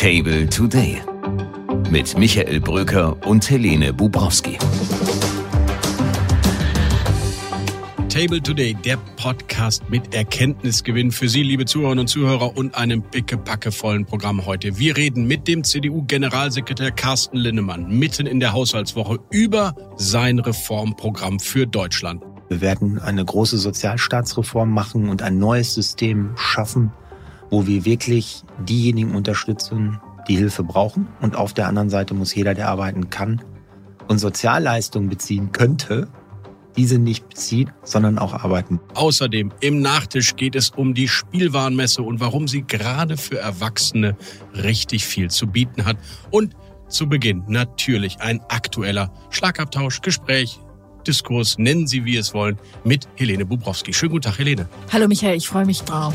Table Today mit Michael Bröker und Helene Bubrowski. Table Today, der Podcast mit Erkenntnisgewinn für Sie, liebe Zuhörerinnen und Zuhörer, und einem pickepackevollen Programm heute. Wir reden mit dem CDU-Generalsekretär Carsten Linnemann mitten in der Haushaltswoche über sein Reformprogramm für Deutschland. Wir werden eine große Sozialstaatsreform machen und ein neues System schaffen, wo wir wirklich diejenigen unterstützen, die Hilfe brauchen. Und auf der anderen Seite muss jeder, der arbeiten kann und Sozialleistungen beziehen könnte, diese nicht beziehen, sondern auch arbeiten. Außerdem im Nachtisch geht es um die Spielwarenmesse und warum sie gerade für Erwachsene richtig viel zu bieten hat. Und zu Beginn natürlich ein aktueller Schlagabtausch, Gespräch, Diskurs, nennen Sie wie es wollen, mit Helene Bubrowski. Schönen guten Tag, Helene. Hallo Michael, ich freue mich drauf.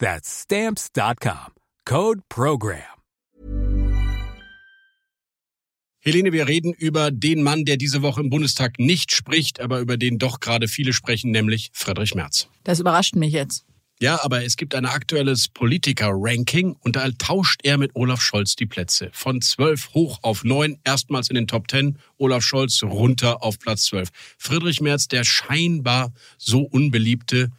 That's stamps.com. Code program. Helene, wir reden über den Mann, der diese Woche im Bundestag nicht spricht, aber über den doch gerade viele sprechen, nämlich Friedrich Merz. Das überrascht mich jetzt. Ja, aber es gibt ein aktuelles Politiker-Ranking und da tauscht er mit Olaf Scholz die Plätze. Von zwölf hoch auf neun, erstmals in den Top Ten. Olaf Scholz runter auf Platz zwölf. Friedrich Merz, der scheinbar so unbeliebte,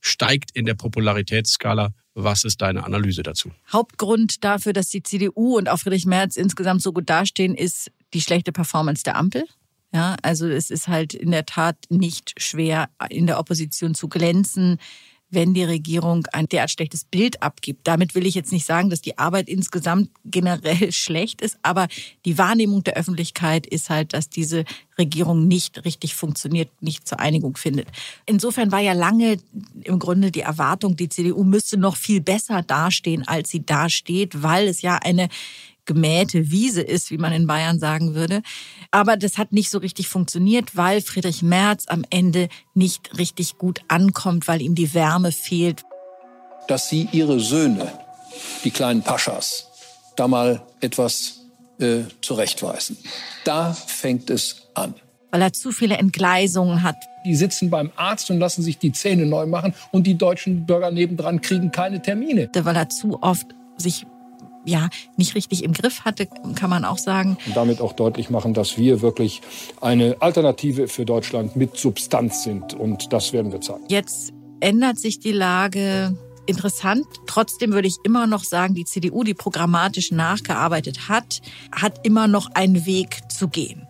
steigt in der Popularitätsskala. Was ist deine Analyse dazu? Hauptgrund dafür, dass die CDU und auch Friedrich Merz insgesamt so gut dastehen, ist die schlechte Performance der Ampel. Ja, also es ist halt in der Tat nicht schwer, in der Opposition zu glänzen wenn die Regierung ein derart schlechtes Bild abgibt. Damit will ich jetzt nicht sagen, dass die Arbeit insgesamt generell schlecht ist, aber die Wahrnehmung der Öffentlichkeit ist halt, dass diese Regierung nicht richtig funktioniert, nicht zur Einigung findet. Insofern war ja lange im Grunde die Erwartung, die CDU müsste noch viel besser dastehen, als sie dasteht, weil es ja eine gemähte Wiese ist, wie man in Bayern sagen würde. Aber das hat nicht so richtig funktioniert, weil Friedrich Merz am Ende nicht richtig gut ankommt, weil ihm die Wärme fehlt. Dass Sie Ihre Söhne, die kleinen Paschas, da mal etwas äh, zurechtweisen. Da fängt es an. Weil er zu viele Entgleisungen hat. Die sitzen beim Arzt und lassen sich die Zähne neu machen und die deutschen Bürger nebendran kriegen keine Termine. Weil er zu oft sich ja nicht richtig im Griff hatte, kann man auch sagen. Und damit auch deutlich machen, dass wir wirklich eine Alternative für Deutschland mit Substanz sind. Und das werden wir zeigen. Jetzt ändert sich die Lage interessant. Trotzdem würde ich immer noch sagen, die CDU, die programmatisch nachgearbeitet hat, hat immer noch einen Weg zu gehen.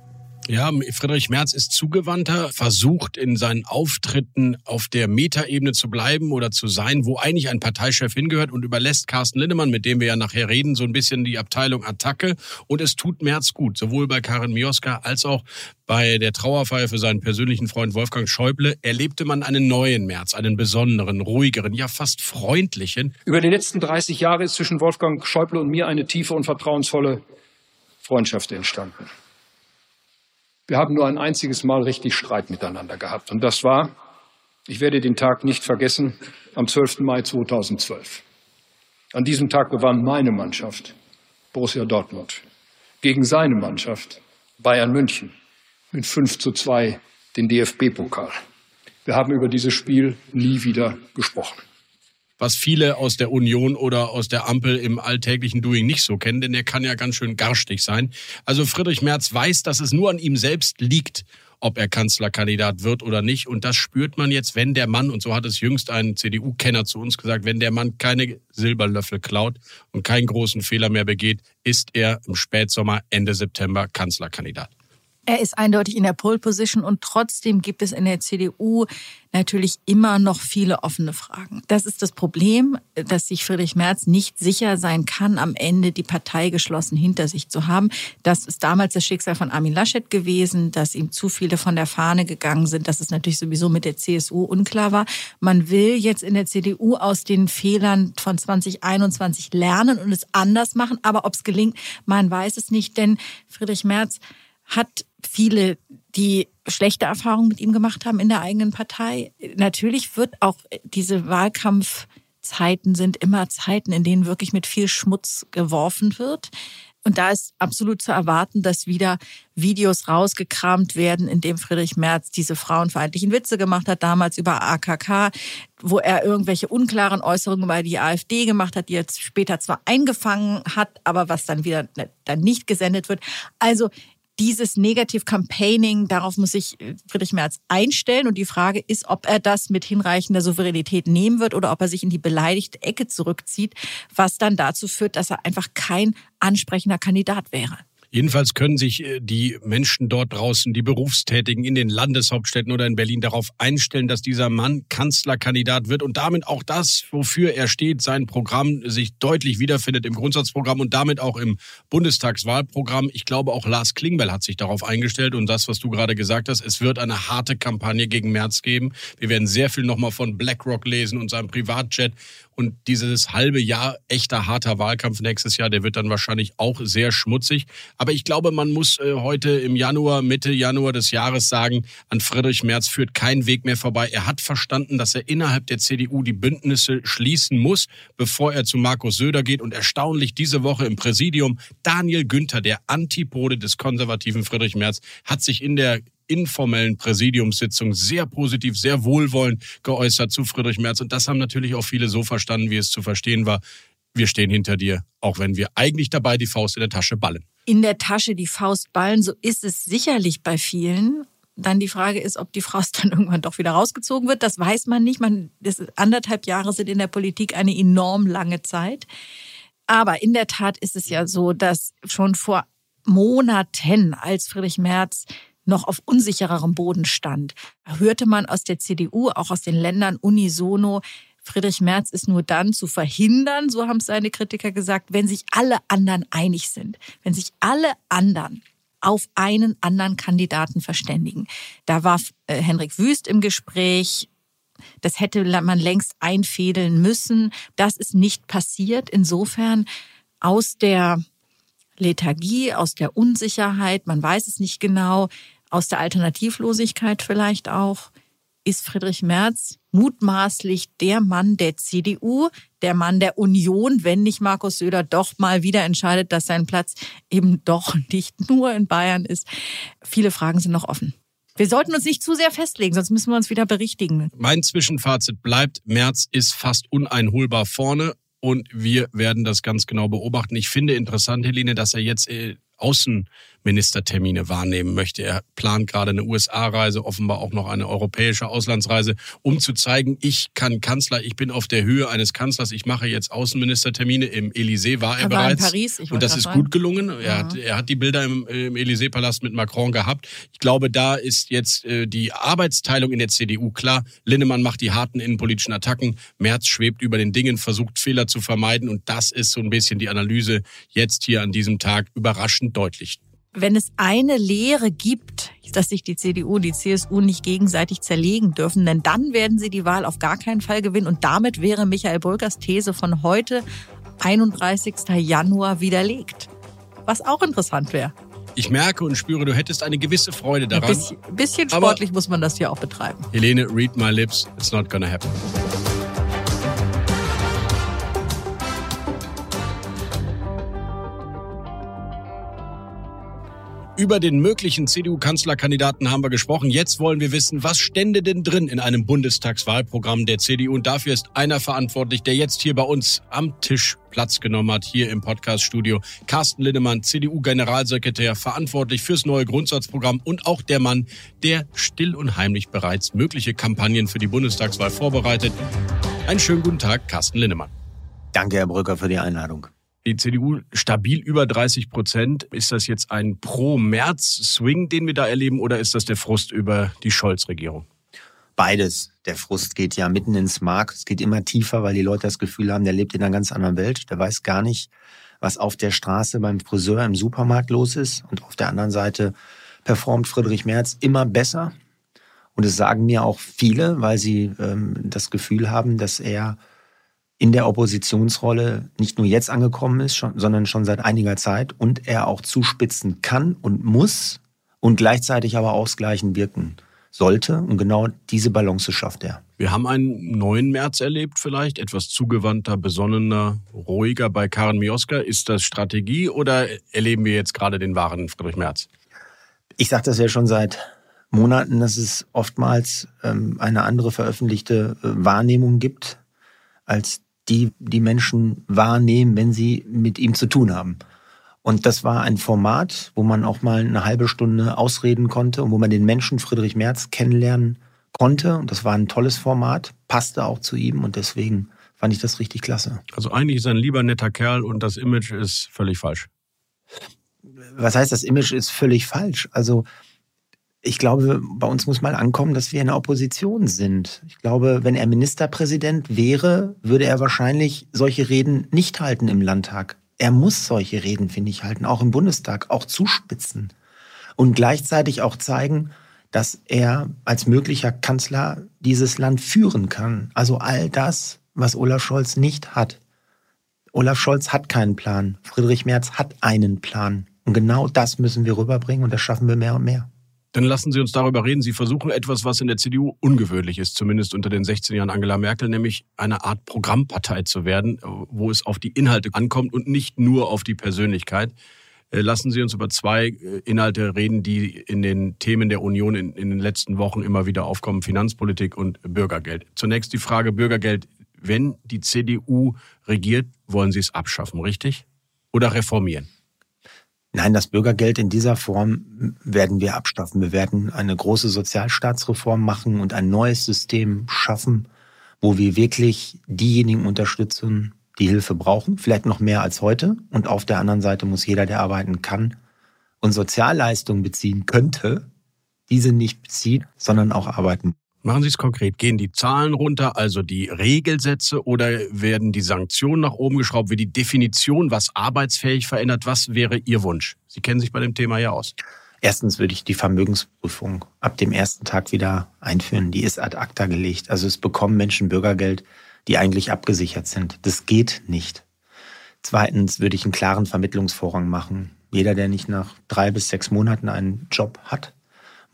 Ja, Friedrich Merz ist zugewandter, versucht in seinen Auftritten auf der Metaebene zu bleiben oder zu sein, wo eigentlich ein Parteichef hingehört und überlässt Carsten Lindemann, mit dem wir ja nachher reden, so ein bisschen die Abteilung Attacke. Und es tut Merz gut, sowohl bei Karin Mioska als auch bei der Trauerfeier für seinen persönlichen Freund Wolfgang Schäuble erlebte man einen neuen Merz, einen besonderen, ruhigeren, ja fast freundlichen. Über die letzten 30 Jahre ist zwischen Wolfgang Schäuble und mir eine tiefe und vertrauensvolle Freundschaft entstanden. Wir haben nur ein einziges Mal richtig Streit miteinander gehabt. Und das war, ich werde den Tag nicht vergessen, am 12. Mai 2012. An diesem Tag gewann meine Mannschaft, Borussia Dortmund, gegen seine Mannschaft, Bayern München, mit 5 zu 2 den DFB-Pokal. Wir haben über dieses Spiel nie wieder gesprochen was viele aus der Union oder aus der Ampel im alltäglichen Doing nicht so kennen, denn der kann ja ganz schön garstig sein. Also Friedrich Merz weiß, dass es nur an ihm selbst liegt, ob er Kanzlerkandidat wird oder nicht. Und das spürt man jetzt, wenn der Mann, und so hat es jüngst ein CDU-Kenner zu uns gesagt, wenn der Mann keine Silberlöffel klaut und keinen großen Fehler mehr begeht, ist er im Spätsommer, Ende September Kanzlerkandidat. Er ist eindeutig in der Pole Position und trotzdem gibt es in der CDU natürlich immer noch viele offene Fragen. Das ist das Problem, dass sich Friedrich Merz nicht sicher sein kann, am Ende die Partei geschlossen hinter sich zu haben. Das ist damals das Schicksal von Armin Laschet gewesen, dass ihm zu viele von der Fahne gegangen sind, dass es natürlich sowieso mit der CSU unklar war. Man will jetzt in der CDU aus den Fehlern von 2021 lernen und es anders machen, aber ob es gelingt, man weiß es nicht, denn Friedrich Merz hat viele, die schlechte Erfahrungen mit ihm gemacht haben in der eigenen Partei. Natürlich wird auch diese Wahlkampfzeiten sind immer Zeiten, in denen wirklich mit viel Schmutz geworfen wird. Und da ist absolut zu erwarten, dass wieder Videos rausgekramt werden, in dem Friedrich Merz diese frauenfeindlichen Witze gemacht hat, damals über AKK, wo er irgendwelche unklaren Äußerungen über die AfD gemacht hat, die jetzt später zwar eingefangen hat, aber was dann wieder dann nicht gesendet wird. Also dieses Negativ-Campaigning, darauf muss sich äh, Friedrich Merz einstellen. Und die Frage ist, ob er das mit hinreichender Souveränität nehmen wird oder ob er sich in die beleidigte Ecke zurückzieht, was dann dazu führt, dass er einfach kein ansprechender Kandidat wäre. Jedenfalls können sich äh, die Menschen dort draußen, die Berufstätigen in den Landeshauptstädten oder in Berlin darauf einstellen, dass dieser Mann Kanzlerkandidat wird und damit auch das, wofür er steht, sein Programm sich deutlich wiederfindet im Grundsatzprogramm und damit auch im Bundestagswahlprogramm. Ich glaube, auch Lars Klingbeil hat sich darauf eingestellt und das, was du gerade gesagt hast, es wird eine harte Kampagne gegen März geben. Wir werden sehr viel nochmal von BlackRock lesen und seinem Privatjet und dieses halbe Jahr echter harter Wahlkampf nächstes Jahr, der wird dann wahrscheinlich auch sehr schmutzig. Aber ich glaube, man muss äh, heute im Januar, Mitte Januar des Jahres sagen, an Friedrich Merz führt kein Weg mehr vorbei. Er hat verstanden, dass er innerhalb der CDU die Bündnisse schließen muss, bevor er zu Markus Söder geht. Und erstaunlich diese Woche im Präsidium, Daniel Günther, der Antipode des konservativen Friedrich Merz, hat sich in der informellen Präsidiumssitzung sehr positiv, sehr wohlwollend geäußert zu Friedrich Merz. Und das haben natürlich auch viele so verstanden, wie es zu verstehen war. Wir stehen hinter dir, auch wenn wir eigentlich dabei die Faust in der Tasche ballen. In der Tasche die Faust ballen, so ist es sicherlich bei vielen. Dann die Frage ist, ob die Faust dann irgendwann doch wieder rausgezogen wird. Das weiß man nicht. Man, das anderthalb Jahre sind in der Politik eine enorm lange Zeit. Aber in der Tat ist es ja so, dass schon vor Monaten, als Friedrich Merz noch auf unsichererem Boden stand. Hörte man aus der CDU, auch aus den Ländern unisono, Friedrich Merz ist nur dann zu verhindern, so haben seine Kritiker gesagt, wenn sich alle anderen einig sind, wenn sich alle anderen auf einen anderen Kandidaten verständigen. Da war äh, Henrik Wüst im Gespräch. Das hätte man längst einfädeln müssen. Das ist nicht passiert. Insofern aus der Lethargie, aus der Unsicherheit, man weiß es nicht genau, aus der Alternativlosigkeit vielleicht auch, ist Friedrich Merz mutmaßlich der Mann der CDU, der Mann der Union, wenn nicht Markus Söder doch mal wieder entscheidet, dass sein Platz eben doch nicht nur in Bayern ist. Viele Fragen sind noch offen. Wir sollten uns nicht zu sehr festlegen, sonst müssen wir uns wieder berichtigen. Mein Zwischenfazit bleibt, Merz ist fast uneinholbar vorne und wir werden das ganz genau beobachten. Ich finde interessant, Helene, dass er jetzt äh, Außenministertermine wahrnehmen möchte. Er plant gerade eine USA-Reise, offenbar auch noch eine europäische Auslandsreise, um zu zeigen, ich kann Kanzler, ich bin auf der Höhe eines Kanzlers, ich mache jetzt Außenministertermine. Im Elysée war er, er bereits. War in Paris, ich und das ist gut gelungen. Er, ja. hat, er hat die Bilder im, im Élysée-Palast mit Macron gehabt. Ich glaube, da ist jetzt äh, die Arbeitsteilung in der CDU klar. Linnemann macht die harten innenpolitischen Attacken. Merz schwebt über den Dingen, versucht Fehler zu vermeiden. Und das ist so ein bisschen die Analyse jetzt hier an diesem Tag überraschend deutlich. Wenn es eine Lehre gibt, dass sich die CDU und die CSU nicht gegenseitig zerlegen dürfen, denn dann werden sie die Wahl auf gar keinen Fall gewinnen. Und damit wäre Michael Brückers These von heute, 31. Januar, widerlegt. Was auch interessant wäre. Ich merke und spüre, du hättest eine gewisse Freude daran. Ein bisschen, bisschen sportlich muss man das hier auch betreiben. Helene, read my lips. It's not gonna happen. Über den möglichen CDU-Kanzlerkandidaten haben wir gesprochen. Jetzt wollen wir wissen, was stände denn drin in einem Bundestagswahlprogramm der CDU? Und dafür ist einer verantwortlich, der jetzt hier bei uns am Tisch Platz genommen hat, hier im Podcaststudio. Carsten Linnemann, CDU-Generalsekretär, verantwortlich fürs neue Grundsatzprogramm und auch der Mann, der still und heimlich bereits mögliche Kampagnen für die Bundestagswahl vorbereitet. Einen schönen guten Tag, Carsten Linnemann. Danke, Herr Brücker, für die Einladung die CDU stabil über 30 Prozent. Ist das jetzt ein Pro-März-Swing, den wir da erleben, oder ist das der Frust über die Scholz-Regierung? Beides. Der Frust geht ja mitten ins Mark. Es geht immer tiefer, weil die Leute das Gefühl haben, der lebt in einer ganz anderen Welt. Der weiß gar nicht, was auf der Straße beim Friseur im Supermarkt los ist. Und auf der anderen Seite performt Friedrich Merz immer besser. Und es sagen mir auch viele, weil sie ähm, das Gefühl haben, dass er in der Oppositionsrolle nicht nur jetzt angekommen ist, schon, sondern schon seit einiger Zeit und er auch zuspitzen kann und muss und gleichzeitig aber ausgleichend wirken sollte. Und genau diese Balance schafft er. Wir haben einen neuen März erlebt, vielleicht etwas zugewandter, besonnener, ruhiger bei Karen Mioska. Ist das Strategie oder erleben wir jetzt gerade den wahren Friedrich Merz? Ich sage das ja schon seit Monaten, dass es oftmals ähm, eine andere veröffentlichte äh, Wahrnehmung gibt als die die Menschen wahrnehmen, wenn sie mit ihm zu tun haben. Und das war ein Format, wo man auch mal eine halbe Stunde ausreden konnte und wo man den Menschen Friedrich Merz kennenlernen konnte. Und das war ein tolles Format, passte auch zu ihm und deswegen fand ich das richtig klasse. Also eigentlich ist er ein lieber netter Kerl und das Image ist völlig falsch. Was heißt, das Image ist völlig falsch? Also ich glaube, bei uns muss mal ankommen, dass wir in der Opposition sind. Ich glaube, wenn er Ministerpräsident wäre, würde er wahrscheinlich solche Reden nicht halten im Landtag. Er muss solche Reden, finde ich, halten, auch im Bundestag, auch zuspitzen. Und gleichzeitig auch zeigen, dass er als möglicher Kanzler dieses Land führen kann. Also all das, was Olaf Scholz nicht hat. Olaf Scholz hat keinen Plan. Friedrich Merz hat einen Plan. Und genau das müssen wir rüberbringen und das schaffen wir mehr und mehr. Dann lassen Sie uns darüber reden. Sie versuchen etwas, was in der CDU ungewöhnlich ist, zumindest unter den 16 Jahren Angela Merkel, nämlich eine Art Programmpartei zu werden, wo es auf die Inhalte ankommt und nicht nur auf die Persönlichkeit. Äh, lassen Sie uns über zwei äh, Inhalte reden, die in den Themen der Union in, in den letzten Wochen immer wieder aufkommen, Finanzpolitik und Bürgergeld. Zunächst die Frage Bürgergeld. Wenn die CDU regiert, wollen Sie es abschaffen, richtig? Oder reformieren? Nein, das Bürgergeld in dieser Form werden wir abschaffen. Wir werden eine große Sozialstaatsreform machen und ein neues System schaffen, wo wir wirklich diejenigen unterstützen, die Hilfe brauchen, vielleicht noch mehr als heute. Und auf der anderen Seite muss jeder, der arbeiten kann und Sozialleistungen beziehen könnte, diese nicht beziehen, sondern auch arbeiten. Machen Sie es konkret. Gehen die Zahlen runter, also die Regelsätze, oder werden die Sanktionen nach oben geschraubt? Wird die Definition, was arbeitsfähig verändert? Was wäre Ihr Wunsch? Sie kennen sich bei dem Thema ja aus. Erstens würde ich die Vermögensprüfung ab dem ersten Tag wieder einführen. Die ist ad acta gelegt. Also es bekommen Menschen Bürgergeld, die eigentlich abgesichert sind. Das geht nicht. Zweitens würde ich einen klaren Vermittlungsvorrang machen. Jeder, der nicht nach drei bis sechs Monaten einen Job hat,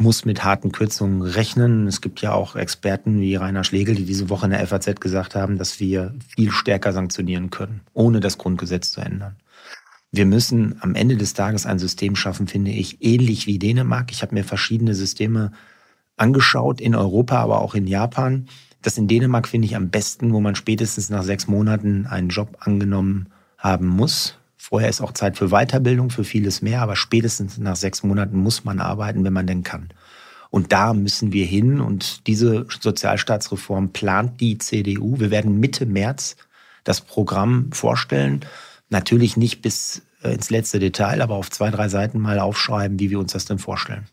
muss mit harten Kürzungen rechnen. Es gibt ja auch Experten wie Rainer Schlegel, die diese Woche in der FAZ gesagt haben, dass wir viel stärker sanktionieren können, ohne das Grundgesetz zu ändern. Wir müssen am Ende des Tages ein System schaffen, finde ich, ähnlich wie Dänemark. Ich habe mir verschiedene Systeme angeschaut, in Europa, aber auch in Japan. Das in Dänemark finde ich am besten, wo man spätestens nach sechs Monaten einen Job angenommen haben muss. Vorher ist auch Zeit für Weiterbildung, für vieles mehr, aber spätestens nach sechs Monaten muss man arbeiten, wenn man denn kann. Und da müssen wir hin und diese Sozialstaatsreform plant die CDU. Wir werden Mitte März das Programm vorstellen. Natürlich nicht bis äh, ins letzte Detail, aber auf zwei, drei Seiten mal aufschreiben, wie wir uns das denn vorstellen.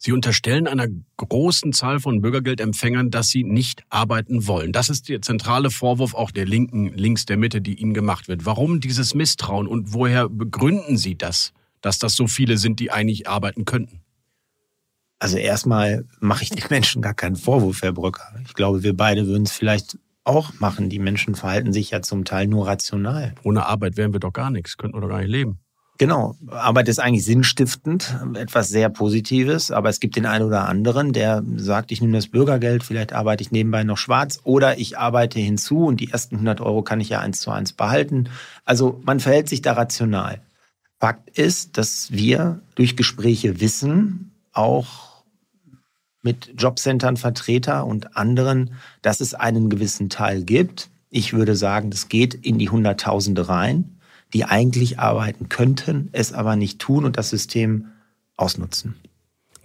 Sie unterstellen einer großen Zahl von Bürgergeldempfängern, dass sie nicht arbeiten wollen. Das ist der zentrale Vorwurf auch der Linken, links der Mitte, die Ihnen gemacht wird. Warum dieses Misstrauen und woher begründen Sie das, dass das so viele sind, die eigentlich arbeiten könnten? Also erstmal mache ich den Menschen gar keinen Vorwurf, Herr Brücker. Ich glaube, wir beide würden es vielleicht auch machen. Die Menschen verhalten sich ja zum Teil nur rational. Ohne Arbeit wären wir doch gar nichts, könnten wir doch gar nicht leben. Genau. Arbeit ist eigentlich sinnstiftend, etwas sehr Positives, aber es gibt den einen oder anderen, der sagt, ich nehme das Bürgergeld, vielleicht arbeite ich nebenbei noch schwarz oder ich arbeite hinzu und die ersten 100 Euro kann ich ja eins zu eins behalten. Also man verhält sich da rational. Fakt ist, dass wir durch Gespräche wissen, auch mit Jobcentern, Vertreter und anderen, dass es einen gewissen Teil gibt. Ich würde sagen, das geht in die Hunderttausende rein, die eigentlich arbeiten könnten, es aber nicht tun und das System ausnutzen.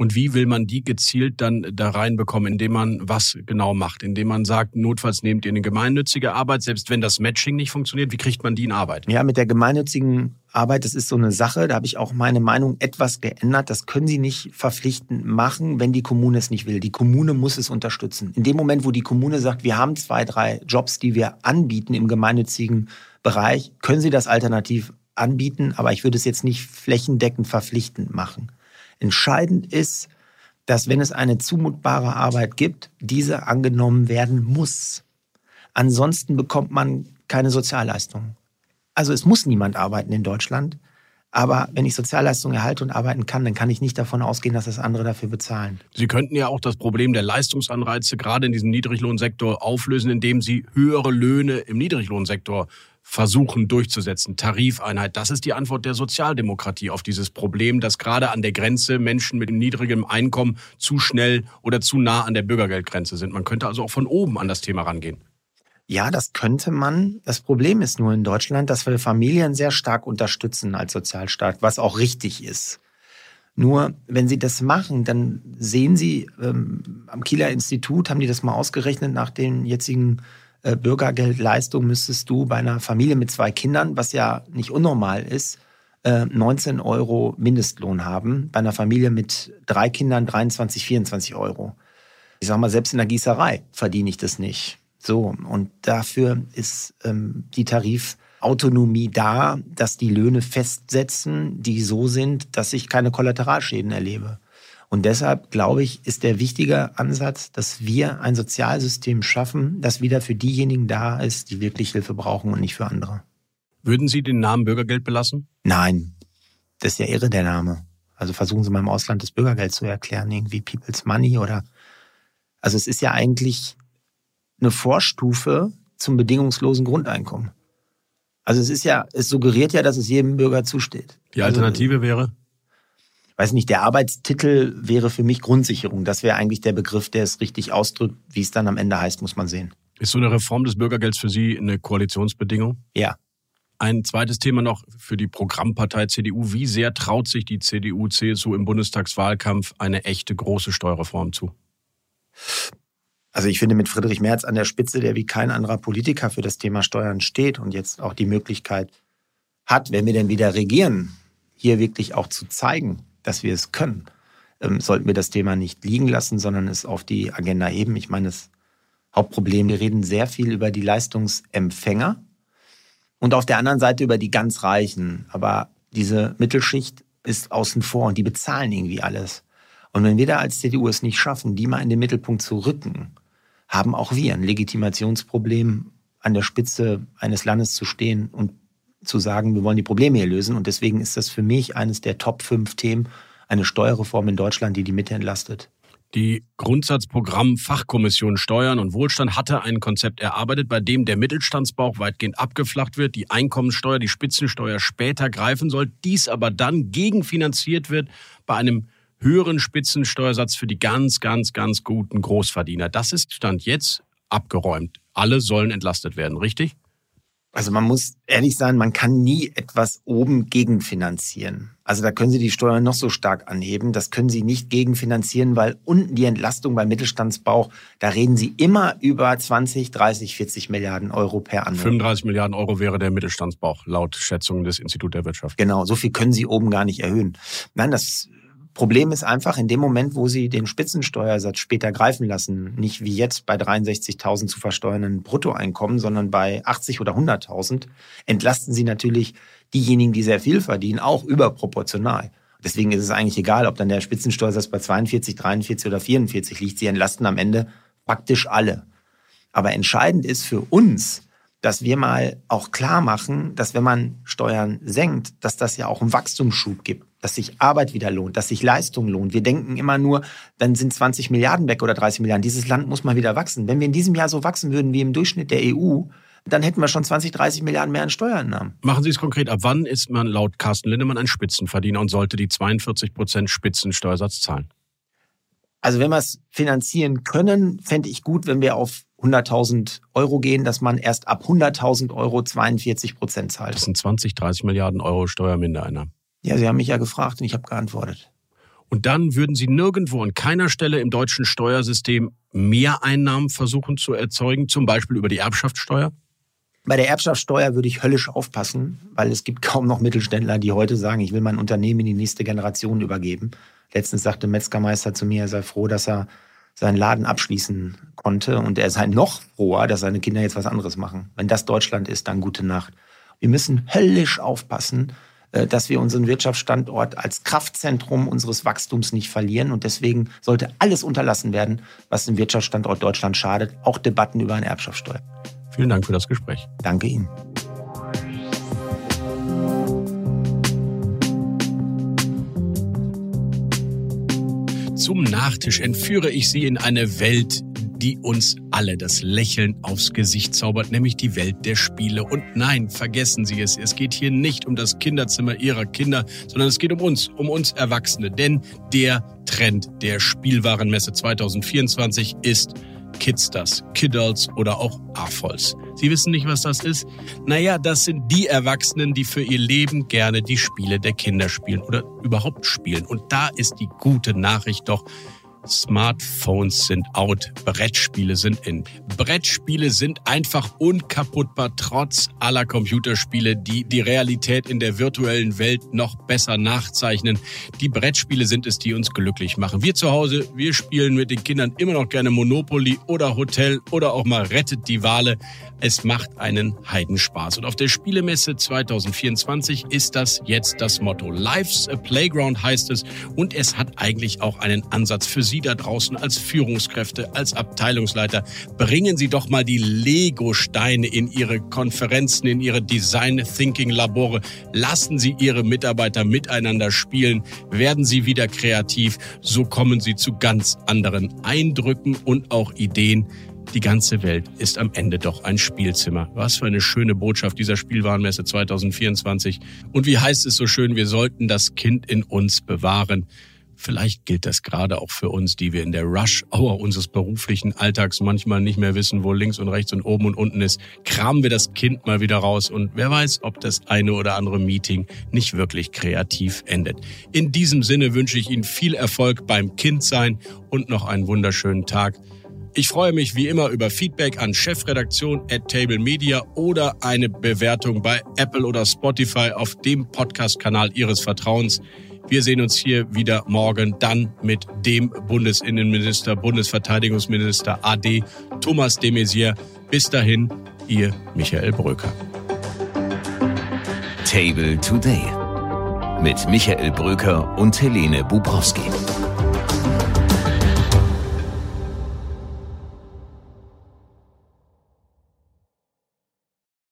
Und wie will man die gezielt dann da reinbekommen, indem man was genau macht? Indem man sagt, notfalls nehmt ihr eine gemeinnützige Arbeit, selbst wenn das Matching nicht funktioniert, wie kriegt man die in Arbeit? Ja, mit der gemeinnützigen Arbeit, das ist so eine Sache, da habe ich auch meine Meinung etwas geändert. Das können Sie nicht verpflichtend machen, wenn die Kommune es nicht will. Die Kommune muss es unterstützen. In dem Moment, wo die Kommune sagt, wir haben zwei, drei Jobs, die wir anbieten im gemeinnützigen Bereich, können Sie das alternativ anbieten, aber ich würde es jetzt nicht flächendeckend verpflichtend machen. Entscheidend ist, dass wenn es eine zumutbare Arbeit gibt, diese angenommen werden muss. Ansonsten bekommt man keine Sozialleistungen. Also es muss niemand arbeiten in Deutschland. Aber wenn ich Sozialleistungen erhalte und arbeiten kann, dann kann ich nicht davon ausgehen, dass das andere dafür bezahlen. Sie könnten ja auch das Problem der Leistungsanreize gerade in diesem Niedriglohnsektor auflösen, indem Sie höhere Löhne im Niedriglohnsektor versuchen durchzusetzen. Tarifeinheit, das ist die Antwort der Sozialdemokratie auf dieses Problem, dass gerade an der Grenze Menschen mit niedrigem Einkommen zu schnell oder zu nah an der Bürgergeldgrenze sind. Man könnte also auch von oben an das Thema rangehen. Ja, das könnte man. Das Problem ist nur in Deutschland, dass wir Familien sehr stark unterstützen als Sozialstaat, was auch richtig ist. Nur wenn Sie das machen, dann sehen Sie, ähm, am Kieler Institut haben die das mal ausgerechnet, nach den jetzigen Bürgergeldleistung müsstest du bei einer Familie mit zwei Kindern, was ja nicht unnormal ist, äh, 19 Euro Mindestlohn haben. Bei einer Familie mit drei Kindern 23, 24 Euro. Ich sag mal, selbst in der Gießerei verdiene ich das nicht. So, und dafür ist ähm, die Tarifautonomie da, dass die Löhne festsetzen, die so sind, dass ich keine Kollateralschäden erlebe. Und deshalb, glaube ich, ist der wichtige Ansatz, dass wir ein Sozialsystem schaffen, das wieder für diejenigen da ist, die wirklich Hilfe brauchen und nicht für andere. Würden Sie den Namen Bürgergeld belassen? Nein, das ist ja irre, der Name. Also versuchen Sie mal im Ausland das Bürgergeld zu erklären, irgendwie People's Money oder. Also es ist ja eigentlich eine Vorstufe zum bedingungslosen Grundeinkommen. Also es ist ja, es suggeriert ja, dass es jedem Bürger zusteht. Die Alternative also, wäre? Weiß nicht, der Arbeitstitel wäre für mich Grundsicherung. Das wäre eigentlich der Begriff, der es richtig ausdrückt. Wie es dann am Ende heißt, muss man sehen. Ist so eine Reform des Bürgergelds für Sie eine Koalitionsbedingung? Ja. Ein zweites Thema noch für die Programmpartei CDU. Wie sehr traut sich die CDU, CSU im Bundestagswahlkampf eine echte große Steuerreform zu? Also ich finde mit Friedrich Merz an der Spitze, der wie kein anderer Politiker für das Thema Steuern steht und jetzt auch die Möglichkeit hat, wenn wir denn wieder regieren, hier wirklich auch zu zeigen, dass wir es können, ähm, sollten wir das Thema nicht liegen lassen, sondern es auf die Agenda heben. Ich meine, das Hauptproblem, wir reden sehr viel über die Leistungsempfänger und auf der anderen Seite über die ganz Reichen. Aber diese Mittelschicht ist außen vor und die bezahlen irgendwie alles. Und wenn wir da als CDU es nicht schaffen, die mal in den Mittelpunkt zu rücken, haben auch wir ein Legitimationsproblem, an der Spitze eines Landes zu stehen und zu sagen, wir wollen die Probleme hier lösen. Und deswegen ist das für mich eines der Top 5 Themen, eine Steuerreform in Deutschland, die die Mitte entlastet. Die Grundsatzprogramm Fachkommission Steuern und Wohlstand hatte ein Konzept erarbeitet, bei dem der Mittelstandsbauch weitgehend abgeflacht wird, die Einkommenssteuer, die Spitzensteuer später greifen soll, dies aber dann gegenfinanziert wird bei einem höheren Spitzensteuersatz für die ganz, ganz, ganz guten Großverdiener. Das ist Stand jetzt abgeräumt. Alle sollen entlastet werden, richtig? Also man muss ehrlich sein, man kann nie etwas oben gegenfinanzieren. Also da können Sie die Steuern noch so stark anheben, das können Sie nicht gegenfinanzieren, weil unten die Entlastung beim Mittelstandsbauch, da reden Sie immer über 20, 30, 40 Milliarden Euro per Anno. 35 Milliarden Euro wäre der Mittelstandsbauch laut Schätzungen des Instituts der Wirtschaft. Genau, so viel können Sie oben gar nicht erhöhen. Nein, das Problem ist einfach, in dem Moment, wo Sie den Spitzensteuersatz später greifen lassen, nicht wie jetzt bei 63.000 zu versteuernden Bruttoeinkommen, sondern bei 80 oder 100.000, entlasten Sie natürlich diejenigen, die sehr viel verdienen, auch überproportional. Deswegen ist es eigentlich egal, ob dann der Spitzensteuersatz bei 42, 43 oder 44 liegt. Sie entlasten am Ende praktisch alle. Aber entscheidend ist für uns, dass wir mal auch klar machen, dass wenn man Steuern senkt, dass das ja auch einen Wachstumsschub gibt dass sich Arbeit wieder lohnt, dass sich Leistung lohnt. Wir denken immer nur, dann sind 20 Milliarden weg oder 30 Milliarden. Dieses Land muss mal wieder wachsen. Wenn wir in diesem Jahr so wachsen würden wie im Durchschnitt der EU, dann hätten wir schon 20, 30 Milliarden mehr an Steuereinnahmen. Machen Sie es konkret. Ab wann ist man laut Carsten Lindemann ein Spitzenverdiener und sollte die 42 Prozent Spitzensteuersatz zahlen? Also wenn wir es finanzieren können, fände ich gut, wenn wir auf 100.000 Euro gehen, dass man erst ab 100.000 Euro 42 Prozent zahlt. Das sind 20, 30 Milliarden Euro Steuermindereinnahmen. Ja, Sie haben mich ja gefragt und ich habe geantwortet. Und dann würden Sie nirgendwo an keiner Stelle im deutschen Steuersystem mehr Einnahmen versuchen zu erzeugen, zum Beispiel über die Erbschaftssteuer? Bei der Erbschaftssteuer würde ich höllisch aufpassen, weil es gibt kaum noch Mittelständler, die heute sagen, ich will mein Unternehmen in die nächste Generation übergeben. Letztens sagte Metzgermeister zu mir, er sei froh, dass er seinen Laden abschließen konnte und er sei noch froher, dass seine Kinder jetzt was anderes machen. Wenn das Deutschland ist, dann gute Nacht. Wir müssen höllisch aufpassen, dass wir unseren Wirtschaftsstandort als Kraftzentrum unseres Wachstums nicht verlieren. Und deswegen sollte alles unterlassen werden, was dem Wirtschaftsstandort Deutschland schadet, auch Debatten über eine Erbschaftssteuer. Vielen Dank für das Gespräch. Danke Ihnen. Zum Nachtisch entführe ich Sie in eine Welt, die uns alle das Lächeln aufs Gesicht zaubert, nämlich die Welt der Spiele. Und nein, vergessen Sie es, es geht hier nicht um das Kinderzimmer Ihrer Kinder, sondern es geht um uns, um uns Erwachsene. Denn der Trend der Spielwarenmesse 2024 ist Kidsters, Kiddles oder auch AFOLs. Sie wissen nicht, was das ist? Naja, das sind die Erwachsenen, die für ihr Leben gerne die Spiele der Kinder spielen oder überhaupt spielen. Und da ist die gute Nachricht doch, Smartphones sind out, Brettspiele sind in. Brettspiele sind einfach unkaputtbar, trotz aller Computerspiele, die die Realität in der virtuellen Welt noch besser nachzeichnen. Die Brettspiele sind es, die uns glücklich machen. Wir zu Hause, wir spielen mit den Kindern immer noch gerne Monopoly oder Hotel oder auch mal Rettet die Wale. Es macht einen Heidenspaß. Und auf der Spielemesse 2024 ist das jetzt das Motto. Life's a Playground heißt es. Und es hat eigentlich auch einen Ansatz für Sie da draußen als Führungskräfte, als Abteilungsleiter. Bringen Sie doch mal die Lego-Steine in Ihre Konferenzen, in Ihre Design Thinking Labore. Lassen Sie Ihre Mitarbeiter miteinander spielen. Werden Sie wieder kreativ. So kommen Sie zu ganz anderen Eindrücken und auch Ideen die ganze Welt ist am Ende doch ein Spielzimmer. Was für eine schöne Botschaft dieser Spielwarenmesse 2024. Und wie heißt es so schön, wir sollten das Kind in uns bewahren. Vielleicht gilt das gerade auch für uns, die wir in der Rush-Hour unseres beruflichen Alltags manchmal nicht mehr wissen, wo links und rechts und oben und unten ist. Kramen wir das Kind mal wieder raus und wer weiß, ob das eine oder andere Meeting nicht wirklich kreativ endet. In diesem Sinne wünsche ich Ihnen viel Erfolg beim Kindsein und noch einen wunderschönen Tag. Ich freue mich wie immer über Feedback an chefredaktion at Table Media oder eine Bewertung bei Apple oder Spotify auf dem Podcast-Kanal Ihres Vertrauens. Wir sehen uns hier wieder morgen dann mit dem Bundesinnenminister, Bundesverteidigungsminister AD Thomas de Maizière. Bis dahin, Ihr Michael Bröker. Table Today mit Michael Bröker und Helene Bubrowski.